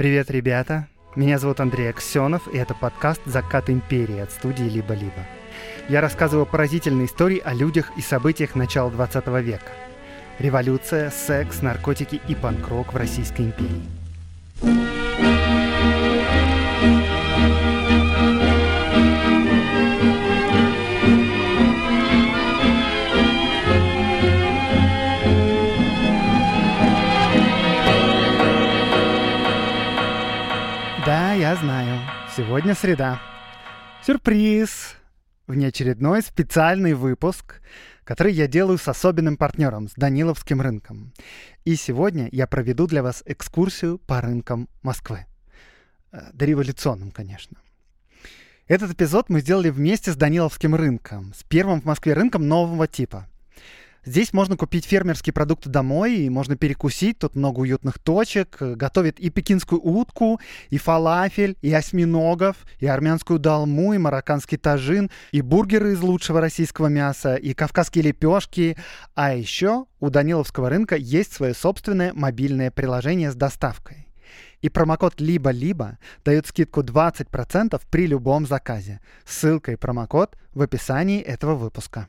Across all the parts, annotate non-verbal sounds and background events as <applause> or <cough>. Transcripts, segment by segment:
Привет, ребята! Меня зовут Андрей Аксенов, и это подкаст «Закат империи» от студии «Либо-либо». Я рассказываю поразительные истории о людях и событиях начала 20 века. Революция, секс, наркотики и панк-рок в Российской империи. Сегодня среда. Сюрприз! Внеочередной специальный выпуск, который я делаю с особенным партнером, с Даниловским рынком. И сегодня я проведу для вас экскурсию по рынкам Москвы. Э, дореволюционным, конечно. Этот эпизод мы сделали вместе с Даниловским рынком, с первым в Москве рынком нового типа. Здесь можно купить фермерские продукты домой, и можно перекусить, тут много уютных точек. Готовят и пекинскую утку, и фалафель, и осьминогов, и армянскую далму, и марокканский тажин, и бургеры из лучшего российского мяса, и кавказские лепешки. А еще у Даниловского рынка есть свое собственное мобильное приложение с доставкой. И промокод «Либо-либо» дает скидку 20% при любом заказе. Ссылка и промокод в описании этого выпуска.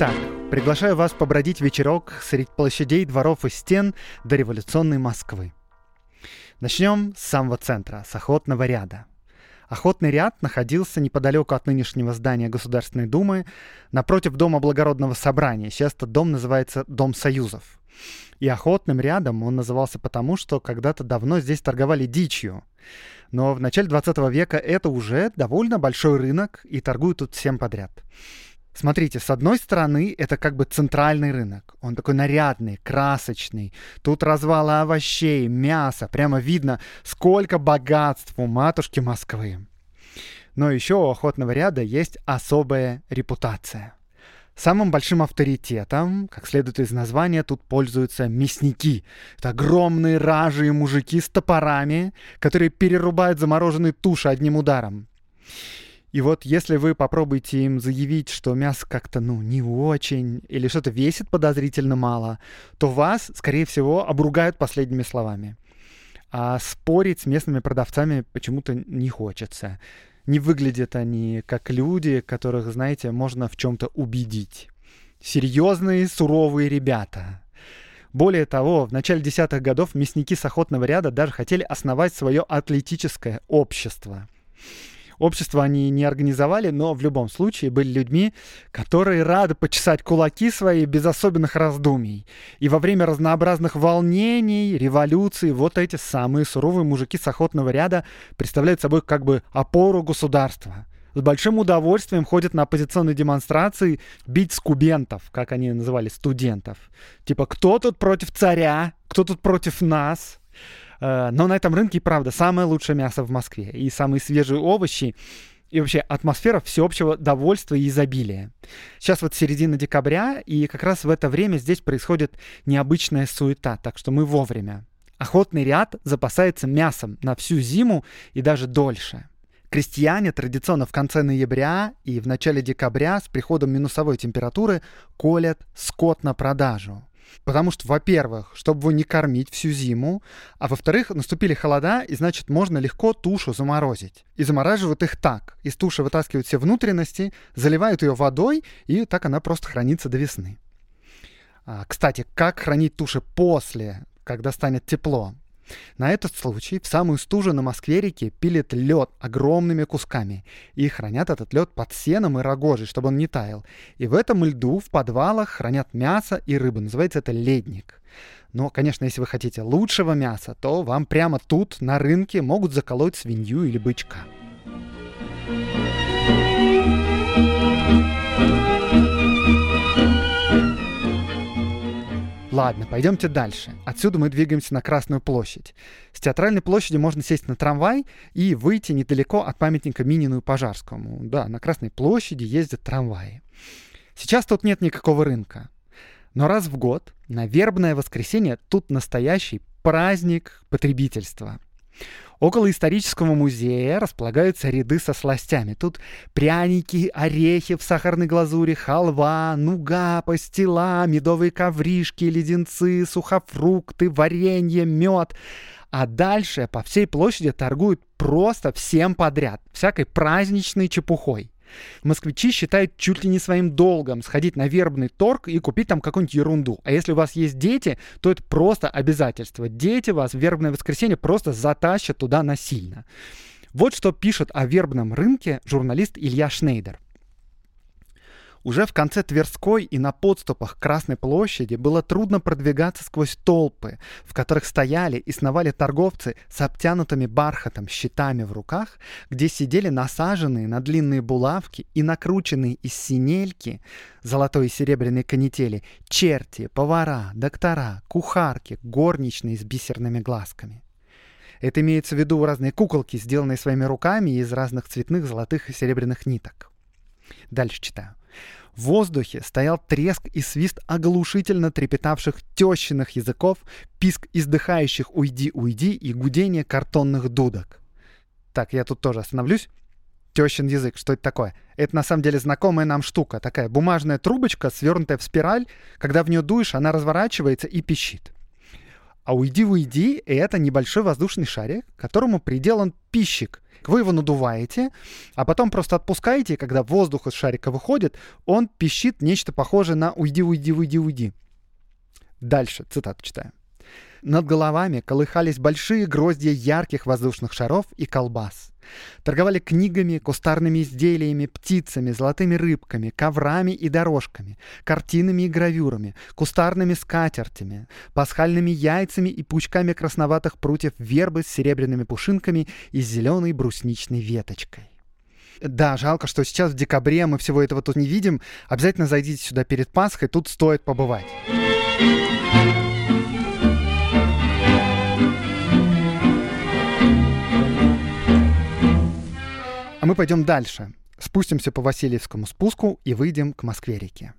Итак, приглашаю вас побродить вечерок среди площадей, дворов и стен до революционной Москвы. Начнем с самого центра, с охотного ряда. Охотный ряд находился неподалеку от нынешнего здания Государственной Думы, напротив Дома Благородного Собрания. Сейчас этот дом называется Дом Союзов. И охотным рядом он назывался потому, что когда-то давно здесь торговали дичью. Но в начале 20 века это уже довольно большой рынок, и торгуют тут всем подряд. Смотрите, с одной стороны, это как бы центральный рынок. Он такой нарядный, красочный. Тут развалы овощей, мяса. Прямо видно, сколько богатств у матушки Москвы. Но еще у охотного ряда есть особая репутация. Самым большим авторитетом, как следует из названия, тут пользуются мясники. Это огромные ражи и мужики с топорами, которые перерубают замороженные туши одним ударом. И вот если вы попробуете им заявить, что мясо как-то, ну, не очень, или что-то весит подозрительно мало, то вас, скорее всего, обругают последними словами. А спорить с местными продавцами почему-то не хочется. Не выглядят они как люди, которых, знаете, можно в чем-то убедить. Серьезные, суровые ребята. Более того, в начале десятых годов мясники с охотного ряда даже хотели основать свое атлетическое общество. Общество они не организовали, но в любом случае были людьми, которые рады почесать кулаки свои без особенных раздумий. И во время разнообразных волнений, революций, вот эти самые суровые мужики с охотного ряда представляют собой как бы опору государства с большим удовольствием ходят на оппозиционные демонстрации бить скубентов, как они называли, студентов. Типа, кто тут против царя, кто тут против нас? Э, но на этом рынке, правда, самое лучшее мясо в Москве и самые свежие овощи и вообще атмосфера всеобщего довольства и изобилия. Сейчас вот середина декабря, и как раз в это время здесь происходит необычная суета, так что мы вовремя. Охотный ряд запасается мясом на всю зиму и даже дольше. Крестьяне традиционно в конце ноября и в начале декабря с приходом минусовой температуры колят скот на продажу. Потому что, во-первых, чтобы его не кормить всю зиму, а во-вторых, наступили холода, и значит можно легко тушу заморозить. И замораживают их так. Из туши вытаскивают все внутренности, заливают ее водой, и так она просто хранится до весны. А, кстати, как хранить туши после, когда станет тепло? На этот случай в самую стужу на Москве-реке пилят лед огромными кусками и хранят этот лед под сеном и рогожей, чтобы он не таял. И в этом льду в подвалах хранят мясо и рыбу. Называется это ледник. Но, конечно, если вы хотите лучшего мяса, то вам прямо тут, на рынке, могут заколоть свинью или бычка. Ладно, пойдемте дальше. Отсюда мы двигаемся на Красную площадь. С театральной площади можно сесть на трамвай и выйти недалеко от памятника Минину и Пожарскому. Да, на Красной площади ездят трамваи. Сейчас тут нет никакого рынка. Но раз в год, на вербное воскресенье, тут настоящий праздник потребительства. Около исторического музея располагаются ряды со сластями. Тут пряники, орехи в сахарной глазури, халва, нуга, пастила, медовые ковришки, леденцы, сухофрукты, варенье, мед. А дальше по всей площади торгуют просто всем подряд, всякой праздничной чепухой. Москвичи считают чуть ли не своим долгом сходить на вербный торг и купить там какую-нибудь ерунду. А если у вас есть дети, то это просто обязательство. Дети вас в вербное воскресенье просто затащат туда насильно. Вот что пишет о вербном рынке журналист Илья Шнейдер. Уже в конце Тверской и на подступах к Красной площади было трудно продвигаться сквозь толпы, в которых стояли и сновали торговцы с обтянутыми бархатом щитами в руках, где сидели насаженные на длинные булавки и накрученные из синельки, золотой и серебряной канители, черти, повара, доктора, кухарки, горничные с бисерными глазками. Это имеется в виду разные куколки, сделанные своими руками из разных цветных, золотых и серебряных ниток. Дальше читаю. В воздухе стоял треск и свист оглушительно трепетавших тещиных языков, писк издыхающих «Уйди, уйди» и гудение картонных дудок. Так, я тут тоже остановлюсь. Тещин язык, что это такое? Это на самом деле знакомая нам штука. Такая бумажная трубочка, свернутая в спираль. Когда в нее дуешь, она разворачивается и пищит. А уйди, уйди — это небольшой воздушный шарик, которому приделан пищик — вы его надуваете, а потом просто отпускаете, и когда воздух из шарика выходит, он пищит нечто похожее на «уйди, уйди, уйди, уйди». Дальше, цитату читаю. Над головами колыхались большие гроздья ярких воздушных шаров и колбас. Торговали книгами, кустарными изделиями, птицами, золотыми рыбками, коврами и дорожками, картинами и гравюрами, кустарными скатертями, пасхальными яйцами и пучками красноватых прутьев вербы с серебряными пушинками и зеленой брусничной веточкой. Да, жалко, что сейчас в декабре мы всего этого тут не видим. Обязательно зайдите сюда перед Пасхой, тут стоит побывать. Мы пойдем дальше. Спустимся по Васильевскому спуску и выйдем к Москве-реке.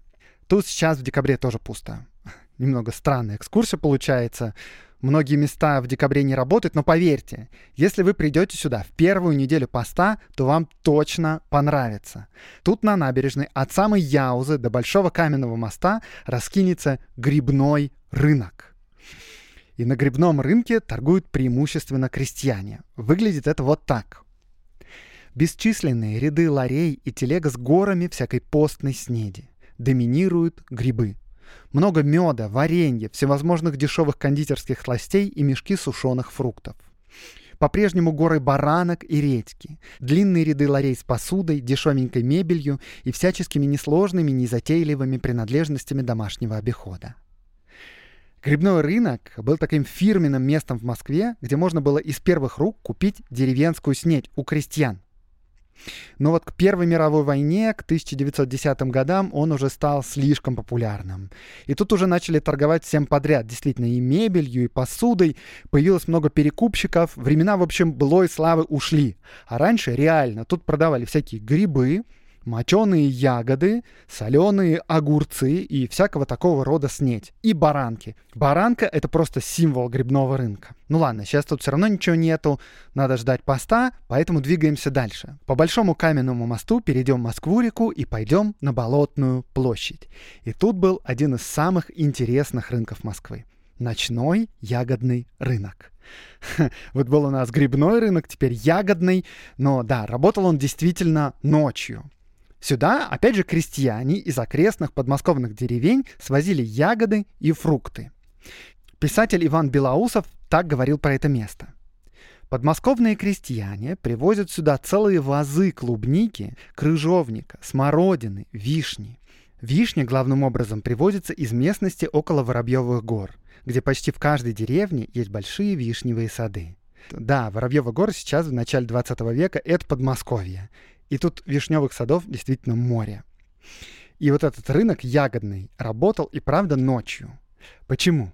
Тут сейчас в декабре тоже пусто. <laughs> Немного странная экскурсия получается. Многие места в декабре не работают, но поверьте, если вы придете сюда в первую неделю поста, то вам точно понравится. Тут на набережной от самой Яузы до Большого каменного моста раскинется грибной рынок. И на грибном рынке торгуют преимущественно крестьяне. Выглядит это вот так. Бесчисленные ряды ларей и телег с горами всякой постной снеди. Доминируют грибы. Много меда, варенья, всевозможных дешевых кондитерских сластей и мешки сушеных фруктов. По-прежнему горы баранок и редьки, длинные ряды ларей с посудой, дешевенькой мебелью и всяческими несложными, незатейливыми принадлежностями домашнего обихода. Грибной рынок был таким фирменным местом в Москве, где можно было из первых рук купить деревенскую снедь у крестьян. Но вот к Первой мировой войне, к 1910 годам, он уже стал слишком популярным. И тут уже начали торговать всем подряд, действительно, и мебелью, и посудой. Появилось много перекупщиков. Времена, в общем, былой славы ушли. А раньше реально тут продавали всякие грибы, моченые ягоды, соленые огурцы и всякого такого рода снеть. И баранки. Баранка — это просто символ грибного рынка. Ну ладно, сейчас тут все равно ничего нету, надо ждать поста, поэтому двигаемся дальше. По Большому каменному мосту перейдем Москву-реку и пойдем на Болотную площадь. И тут был один из самых интересных рынков Москвы. Ночной ягодный рынок. Вот был у нас грибной рынок, теперь ягодный, но да, работал он действительно ночью. Сюда, опять же, крестьяне из окрестных подмосковных деревень свозили ягоды и фрукты. Писатель Иван Белоусов так говорил про это место. Подмосковные крестьяне привозят сюда целые вазы клубники, крыжовника, смородины, вишни. Вишня главным образом привозится из местности около Воробьевых гор, где почти в каждой деревне есть большие вишневые сады. Да, Воробьевы горы сейчас в начале 20 века — это Подмосковье. И тут вишневых садов действительно море. И вот этот рынок ягодный работал и правда ночью. Почему?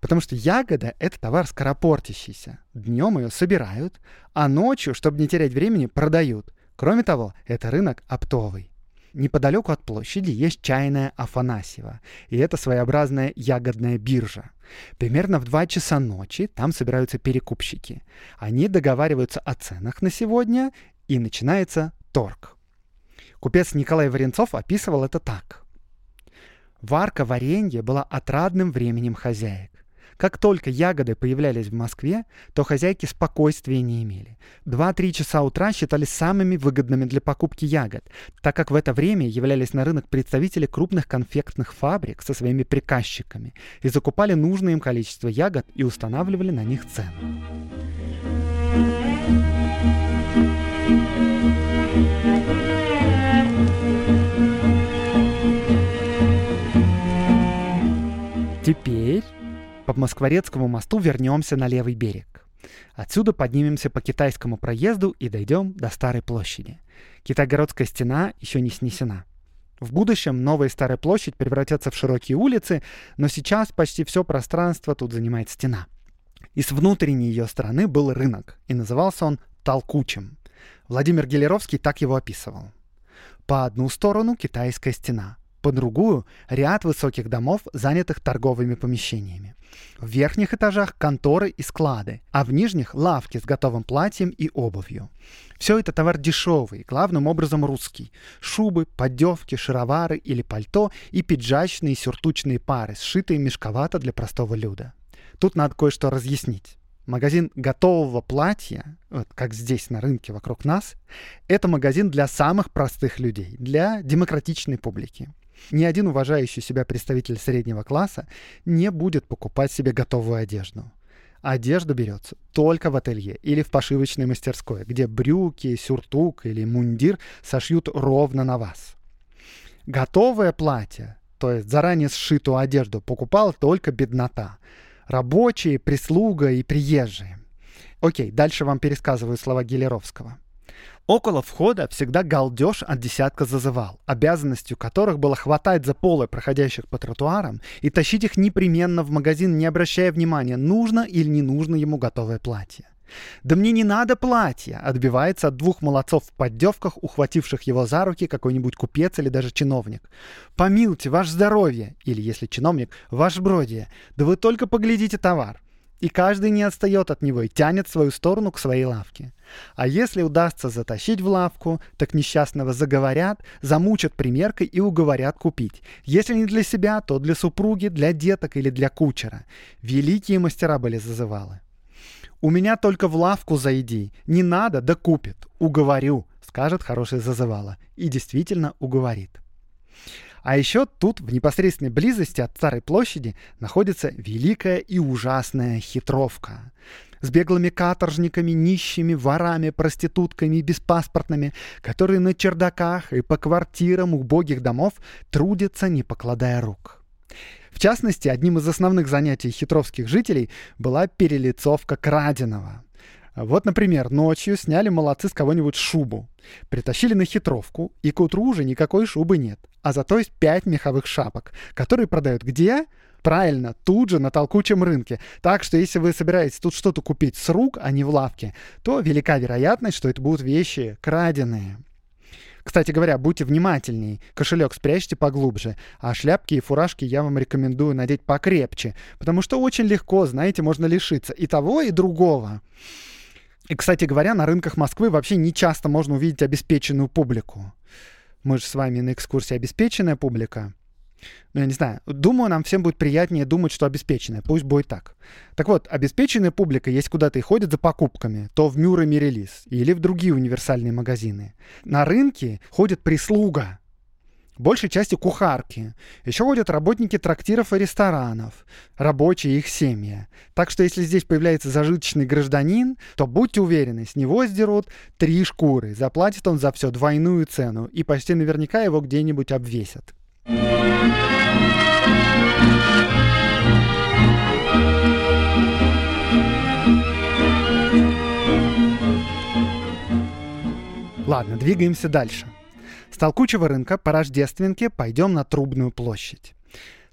Потому что ягода — это товар скоропортящийся. Днем ее собирают, а ночью, чтобы не терять времени, продают. Кроме того, это рынок оптовый. Неподалеку от площади есть чайная Афанасьева, и это своеобразная ягодная биржа. Примерно в 2 часа ночи там собираются перекупщики. Они договариваются о ценах на сегодня, и начинается торг. Купец Николай Варенцов описывал это так. Варка варенья была отрадным временем хозяек. Как только ягоды появлялись в Москве, то хозяйки спокойствия не имели. Два-три часа утра считались самыми выгодными для покупки ягод, так как в это время являлись на рынок представители крупных конфектных фабрик со своими приказчиками и закупали нужное им количество ягод и устанавливали на них цену. Теперь по Москворецкому мосту вернемся на левый берег. Отсюда поднимемся по китайскому проезду и дойдем до Старой площади. Китайгородская стена еще не снесена. В будущем новая Старая площадь превратятся в широкие улицы, но сейчас почти все пространство тут занимает стена. И с внутренней ее стороны был рынок, и назывался он Толкучим. Владимир Гелеровский так его описывал. По одну сторону китайская стена, по другую — ряд высоких домов, занятых торговыми помещениями. В верхних этажах конторы и склады, а в нижних — лавки с готовым платьем и обувью. Все это товар дешевый, главным образом русский. Шубы, поддевки, шаровары или пальто и пиджачные сюртучные пары, сшитые мешковато для простого люда. Тут надо кое-что разъяснить. Магазин готового платья, вот как здесь на рынке вокруг нас, это магазин для самых простых людей, для демократичной публики. Ни один уважающий себя представитель среднего класса не будет покупать себе готовую одежду. Одежда берется только в ателье или в пошивочной мастерской, где брюки, сюртук или мундир сошьют ровно на вас. Готовое платье, то есть заранее сшитую одежду, покупала только беднота. Рабочие, прислуга и приезжие. Окей, дальше вам пересказываю слова Гелеровского. Около входа всегда галдеж от десятка зазывал, обязанностью которых было хватать за полы проходящих по тротуарам и тащить их непременно в магазин, не обращая внимания, нужно или не нужно ему готовое платье. «Да мне не надо платья!» отбивается от двух молодцов в поддевках, ухвативших его за руки какой-нибудь купец или даже чиновник. «Помилуйте, ваше здоровье!» Или, если чиновник, «Ваше бродие!» «Да вы только поглядите товар!» и каждый не отстает от него и тянет свою сторону к своей лавке. А если удастся затащить в лавку, так несчастного заговорят, замучат примеркой и уговорят купить. Если не для себя, то для супруги, для деток или для кучера. Великие мастера были зазывалы. «У меня только в лавку зайди. Не надо, да купит. Уговорю», — скажет хороший зазывала. И действительно уговорит. А еще тут, в непосредственной близости от Старой площади, находится великая и ужасная хитровка. С беглыми каторжниками, нищими, ворами, проститутками и беспаспортными, которые на чердаках и по квартирам убогих домов трудятся, не покладая рук. В частности, одним из основных занятий хитровских жителей была перелицовка краденого. Вот, например, ночью сняли молодцы с кого-нибудь шубу, притащили на хитровку, и к утру уже никакой шубы нет, а зато есть пять меховых шапок, которые продают где? Правильно, тут же на толкучем рынке. Так что если вы собираетесь тут что-то купить с рук, а не в лавке, то велика вероятность, что это будут вещи краденые. Кстати говоря, будьте внимательней. Кошелек спрячьте поглубже, а шляпки и фуражки я вам рекомендую надеть покрепче, потому что очень легко, знаете, можно лишиться и того, и другого. И, кстати говоря, на рынках Москвы вообще не часто можно увидеть обеспеченную публику. Мы же с вами на экскурсии обеспеченная публика. Ну, я не знаю. Думаю, нам всем будет приятнее думать, что обеспеченная. Пусть будет так. Так вот, обеспеченная публика, есть куда-то и ходит за покупками, то в Мюр и или в другие универсальные магазины. На рынке ходит прислуга, большей части кухарки. Еще ходят работники трактиров и ресторанов, рабочие и их семьи. Так что если здесь появляется зажиточный гражданин, то будьте уверены, с него сдерут три шкуры. Заплатит он за все двойную цену, и почти наверняка его где-нибудь обвесят. Ладно, двигаемся дальше. С толкучего рынка по Рождественке пойдем на Трубную площадь.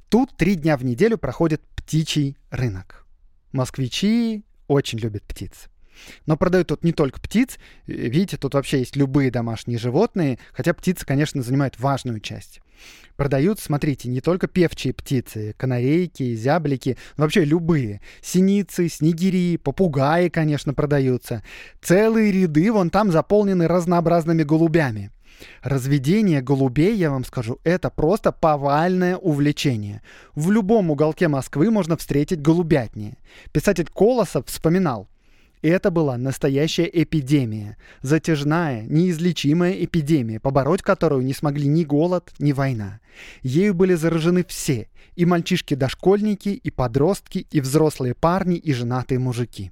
Тут три дня в неделю проходит птичий рынок. Москвичи очень любят птиц. Но продают тут не только птиц. Видите, тут вообще есть любые домашние животные, хотя птицы, конечно, занимают важную часть. Продают, смотрите, не только певчие птицы, канарейки, зяблики, но вообще любые. Синицы, снегири, попугаи, конечно, продаются. Целые ряды вон там заполнены разнообразными голубями. Разведение голубей, я вам скажу, это просто повальное увлечение. В любом уголке Москвы можно встретить голубятни. Писатель Колосов вспоминал, это была настоящая эпидемия, затяжная, неизлечимая эпидемия, побороть которую не смогли ни голод, ни война. Ею были заражены все, и мальчишки-дошкольники, и подростки, и взрослые парни, и женатые мужики.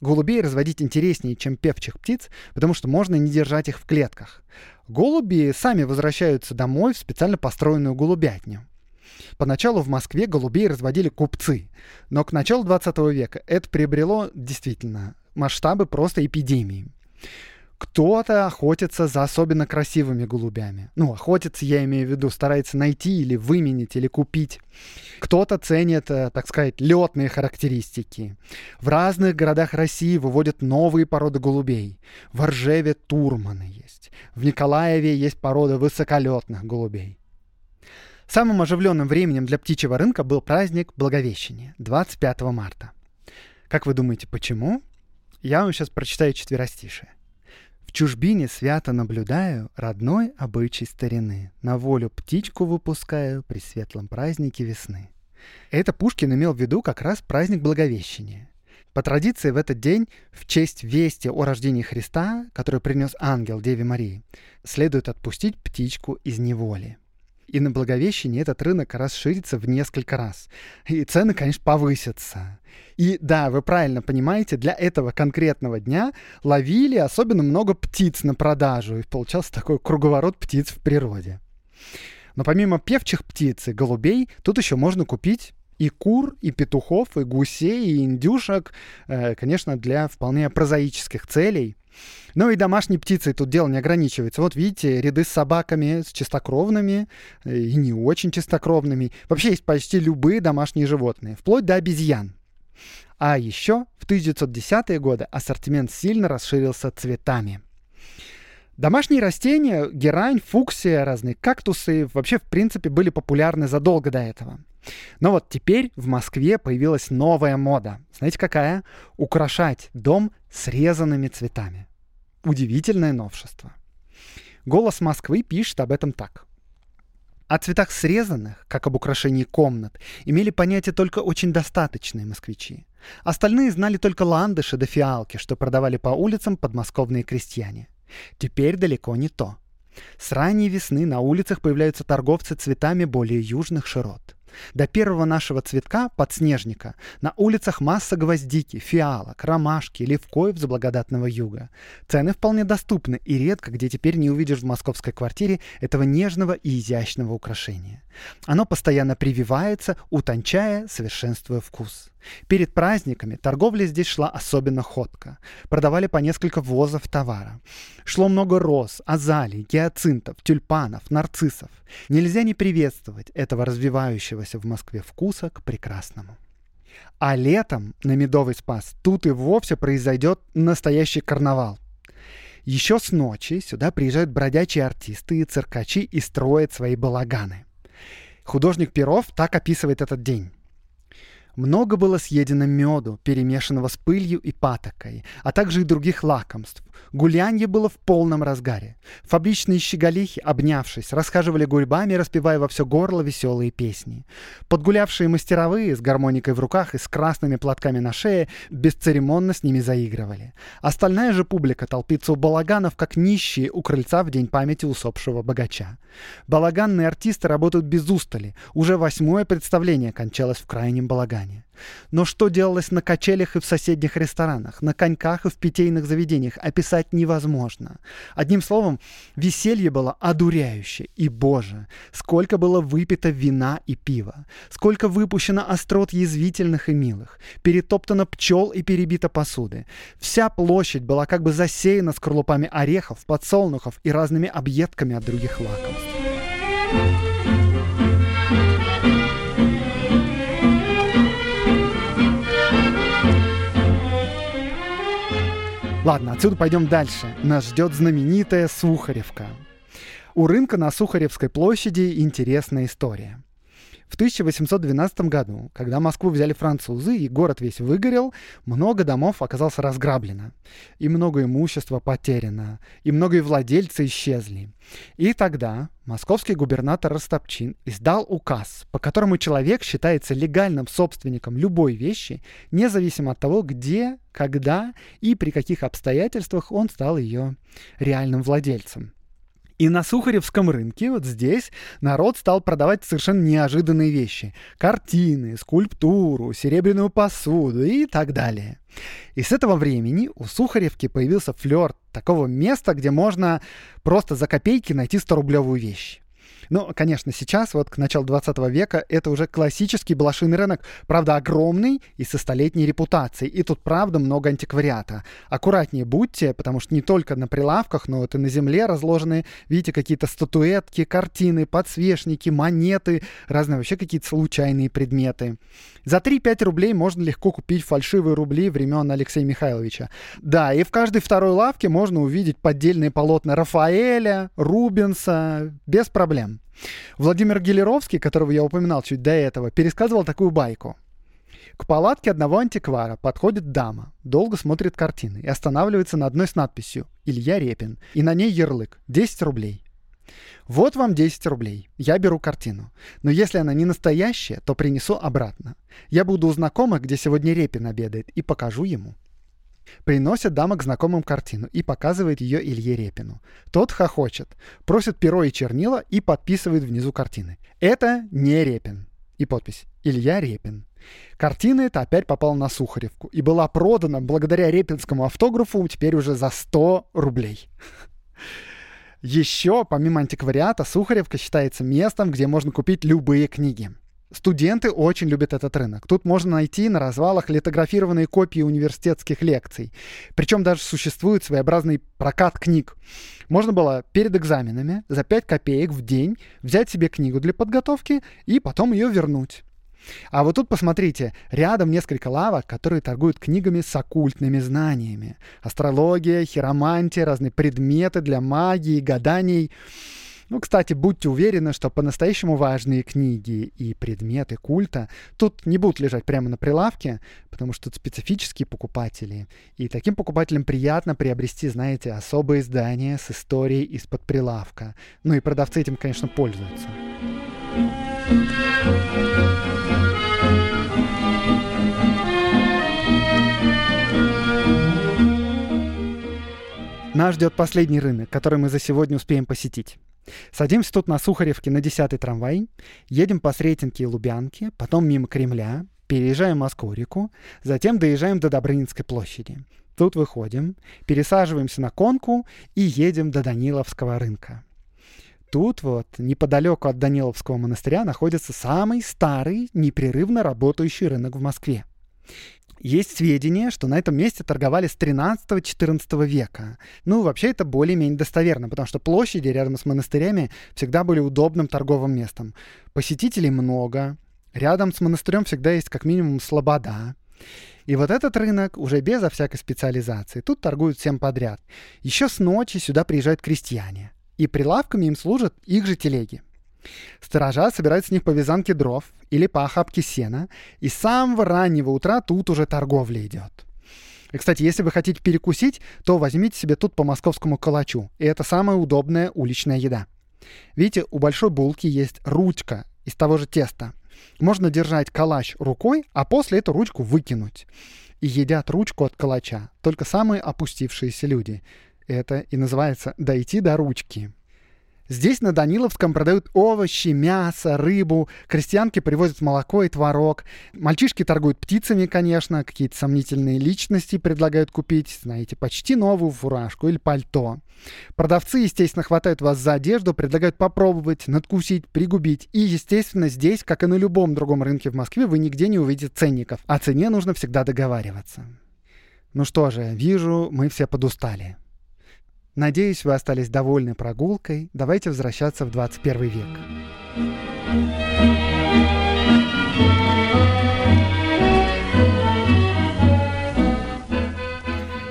Голубей разводить интереснее, чем певчих птиц, потому что можно не держать их в клетках. Голуби сами возвращаются домой в специально построенную голубятню. Поначалу в Москве голубей разводили купцы, но к началу 20 века это приобрело действительно масштабы просто эпидемии. Кто-то охотится за особенно красивыми голубями. Ну, охотится, я имею в виду, старается найти или выменить, или купить. Кто-то ценит, э, так сказать, летные характеристики. В разных городах России выводят новые породы голубей. В Оржеве турманы есть. В Николаеве есть порода высоколетных голубей. Самым оживленным временем для птичьего рынка был праздник Благовещения, 25 марта. Как вы думаете, почему? Я вам сейчас прочитаю четверостишие. В чужбине свято наблюдаю родной обычай старины. На волю птичку выпускаю при светлом празднике весны. Это Пушкин имел в виду как раз праздник Благовещения. По традиции в этот день, в честь вести о рождении Христа, который принес ангел Деве Марии, следует отпустить птичку из неволи. И на Благовещение этот рынок расширится в несколько раз. И цены, конечно, повысятся. И да, вы правильно понимаете, для этого конкретного дня ловили особенно много птиц на продажу. И получался такой круговорот птиц в природе. Но помимо певчих птиц и голубей, тут еще можно купить и кур, и петухов, и гусей, и индюшек, э, конечно, для вполне прозаических целей. Ну и домашней птицей тут дело не ограничивается. Вот видите, ряды с собаками, с чистокровными э, и не очень чистокровными. Вообще есть почти любые домашние животные, вплоть до обезьян. А еще в 1910-е годы ассортимент сильно расширился цветами. Домашние растения, герань, фуксия, разные кактусы вообще в принципе были популярны задолго до этого. Но вот теперь в Москве появилась новая мода. Знаете какая? Украшать дом срезанными цветами. Удивительное новшество. «Голос Москвы» пишет об этом так. О цветах срезанных, как об украшении комнат, имели понятие только очень достаточные москвичи. Остальные знали только ландыши да фиалки, что продавали по улицам подмосковные крестьяне. Теперь далеко не то. С ранней весны на улицах появляются торговцы цветами более южных широт. До первого нашего цветка, подснежника, на улицах масса гвоздики, фиалок, ромашки, левкоев с благодатного юга. Цены вполне доступны, и редко где теперь не увидишь в московской квартире этого нежного и изящного украшения. Оно постоянно прививается, утончая, совершенствуя вкус. Перед праздниками торговля здесь шла особенно ходко. Продавали по несколько возов товара. Шло много роз, азалий, гиацинтов, тюльпанов, нарциссов. Нельзя не приветствовать этого развивающегося в Москве вкуса к прекрасному. А летом на Медовый Спас тут и вовсе произойдет настоящий карнавал. Еще с ночи сюда приезжают бродячие артисты и циркачи и строят свои балаганы. Художник Перов так описывает этот день. Много было съедено меду, перемешанного с пылью и патокой, а также и других лакомств. Гулянье было в полном разгаре. Фабричные щеголихи, обнявшись, расхаживали гурьбами, распевая во все горло веселые песни. Подгулявшие мастеровые с гармоникой в руках и с красными платками на шее бесцеремонно с ними заигрывали. Остальная же публика толпится у балаганов, как нищие у крыльца в день памяти усопшего богача. Балаганные артисты работают без устали. Уже восьмое представление кончалось в крайнем балагане ресторане. Но что делалось на качелях и в соседних ресторанах, на коньках и в питейных заведениях, описать невозможно. Одним словом, веселье было одуряющее. И, боже, сколько было выпито вина и пива, сколько выпущено острот язвительных и милых, перетоптано пчел и перебито посуды. Вся площадь была как бы засеяна скорлупами орехов, подсолнухов и разными объедками от других лакомств. Ладно, отсюда пойдем дальше. Нас ждет знаменитая Сухаревка. У рынка на Сухаревской площади интересная история. В 1812 году, когда Москву взяли французы и город весь выгорел, много домов оказалось разграблено, и много имущества потеряно, и многие владельцы исчезли. И тогда московский губернатор Ростопчин издал указ, по которому человек считается легальным собственником любой вещи, независимо от того, где, когда и при каких обстоятельствах он стал ее реальным владельцем. И на Сухаревском рынке, вот здесь, народ стал продавать совершенно неожиданные вещи. Картины, скульптуру, серебряную посуду и так далее. И с этого времени у Сухаревки появился флер такого места, где можно просто за копейки найти 100-рублевую вещь. Ну, конечно, сейчас, вот к началу 20 века, это уже классический блошиный рынок, правда, огромный и со столетней репутацией. И тут, правда, много антиквариата. Аккуратнее будьте, потому что не только на прилавках, но вот и на земле разложены, видите, какие-то статуэтки, картины, подсвечники, монеты, разные вообще какие-то случайные предметы. За 3-5 рублей можно легко купить фальшивые рубли времен Алексея Михайловича. Да, и в каждой второй лавке можно увидеть поддельные полотна Рафаэля, Рубенса, без проблем. Владимир Гелеровский, которого я упоминал чуть до этого, пересказывал такую байку. К палатке одного антиквара подходит дама, долго смотрит картины и останавливается на одной с надписью «Илья Репин», и на ней ярлык «10 рублей». Вот вам 10 рублей. Я беру картину. Но если она не настоящая, то принесу обратно. Я буду у знакомых, где сегодня Репин обедает, и покажу ему. Приносит дама к знакомым картину и показывает ее Илье Репину. Тот хохочет, просит перо и чернила и подписывает внизу картины. Это не Репин. И подпись «Илья Репин». Картина эта опять попала на Сухаревку и была продана благодаря репинскому автографу теперь уже за 100 рублей. Еще, помимо антиквариата, Сухаревка считается местом, где можно купить любые книги. Студенты очень любят этот рынок. Тут можно найти на развалах литографированные копии университетских лекций. Причем даже существует своеобразный прокат книг. Можно было перед экзаменами за 5 копеек в день взять себе книгу для подготовки и потом ее вернуть. А вот тут посмотрите, рядом несколько лавок, которые торгуют книгами с оккультными знаниями. Астрология, хиромантия, разные предметы для магии, гаданий. Ну, кстати, будьте уверены, что по-настоящему важные книги и предметы культа тут не будут лежать прямо на прилавке, потому что тут специфические покупатели. И таким покупателям приятно приобрести, знаете, особые издания с историей из-под прилавка. Ну и продавцы этим, конечно, пользуются. Нас ждет последний рынок, который мы за сегодня успеем посетить. Садимся тут на Сухаревке на 10-й трамвай, едем по Сретенке и Лубянке, потом мимо Кремля, переезжаем Москву-реку, затем доезжаем до Добрынинской площади. Тут выходим, пересаживаемся на конку и едем до Даниловского рынка. Тут вот, неподалеку от Даниловского монастыря, находится самый старый, непрерывно работающий рынок в Москве. Есть сведения, что на этом месте торговали с 13-14 века. Ну, вообще это более-менее достоверно, потому что площади рядом с монастырями всегда были удобным торговым местом. Посетителей много, рядом с монастырем всегда есть как минимум слобода. И вот этот рынок уже безо всякой специализации. Тут торгуют всем подряд. Еще с ночи сюда приезжают крестьяне. И прилавками им служат их же телеги. Сторожа собирают с них по вязанке дров или по охапке сена, и с самого раннего утра тут уже торговля идет. И, кстати, если вы хотите перекусить, то возьмите себе тут по московскому калачу. И это самая удобная уличная еда. Видите, у большой булки есть ручка из того же теста. Можно держать калач рукой, а после эту ручку выкинуть. И едят ручку от калача только самые опустившиеся люди. Это и называется «дойти до ручки». Здесь на Даниловском продают овощи, мясо, рыбу, крестьянки привозят молоко и творог. Мальчишки торгуют птицами, конечно, какие-то сомнительные личности предлагают купить, знаете, почти новую фуражку или пальто. Продавцы, естественно, хватают вас за одежду, предлагают попробовать, надкусить, пригубить. И, естественно, здесь, как и на любом другом рынке в Москве, вы нигде не увидите ценников. О цене нужно всегда договариваться. Ну что же, вижу, мы все подустали. Надеюсь, вы остались довольны прогулкой. Давайте возвращаться в 21 век.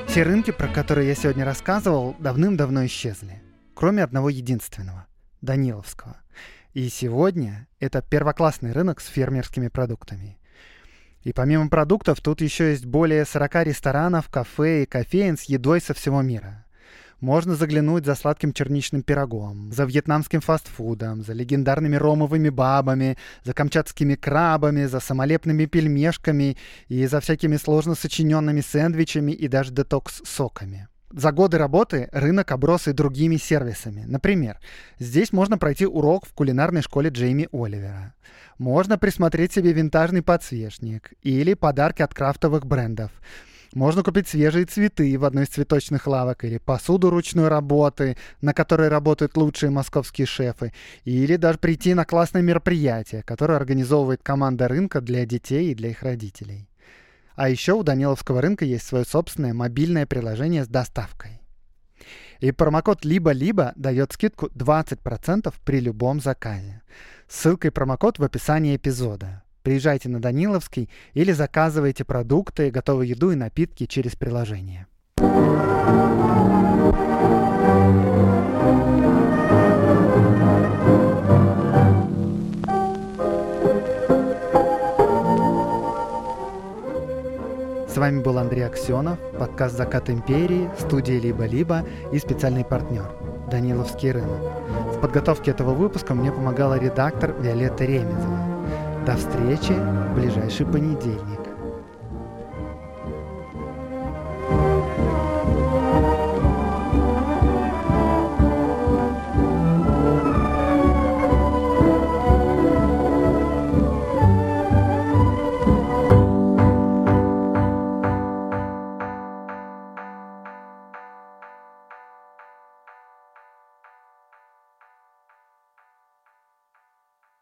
Все рынки, про которые я сегодня рассказывал, давным-давно исчезли. Кроме одного единственного Даниловского. И сегодня это первоклассный рынок с фермерскими продуктами. И помимо продуктов, тут еще есть более 40 ресторанов, кафе и кофеин с едой со всего мира. Можно заглянуть за сладким черничным пирогом, за вьетнамским фастфудом, за легендарными ромовыми бабами, за камчатскими крабами, за самолепными пельмешками и за всякими сложно сочиненными сэндвичами и даже детокс-соками. За годы работы рынок оброс и другими сервисами. Например, здесь можно пройти урок в кулинарной школе Джейми Оливера. Можно присмотреть себе винтажный подсвечник или подарки от крафтовых брендов. Можно купить свежие цветы в одной из цветочных лавок или посуду ручной работы, на которой работают лучшие московские шефы, или даже прийти на классное мероприятие, которое организовывает команда рынка для детей и для их родителей. А еще у Даниловского рынка есть свое собственное мобильное приложение с доставкой. И промокод «Либо-либо» дает скидку 20% при любом заказе. Ссылка и промокод в описании эпизода. Приезжайте на Даниловский или заказывайте продукты, готовую еду и напитки через приложение. С вами был Андрей Аксенов, подкаст «Закат империи», студия «Либо-либо» и специальный партнер – Даниловский рынок. В подготовке этого выпуска мне помогала редактор Виолетта Ремезова. До встречи в ближайший понедельник.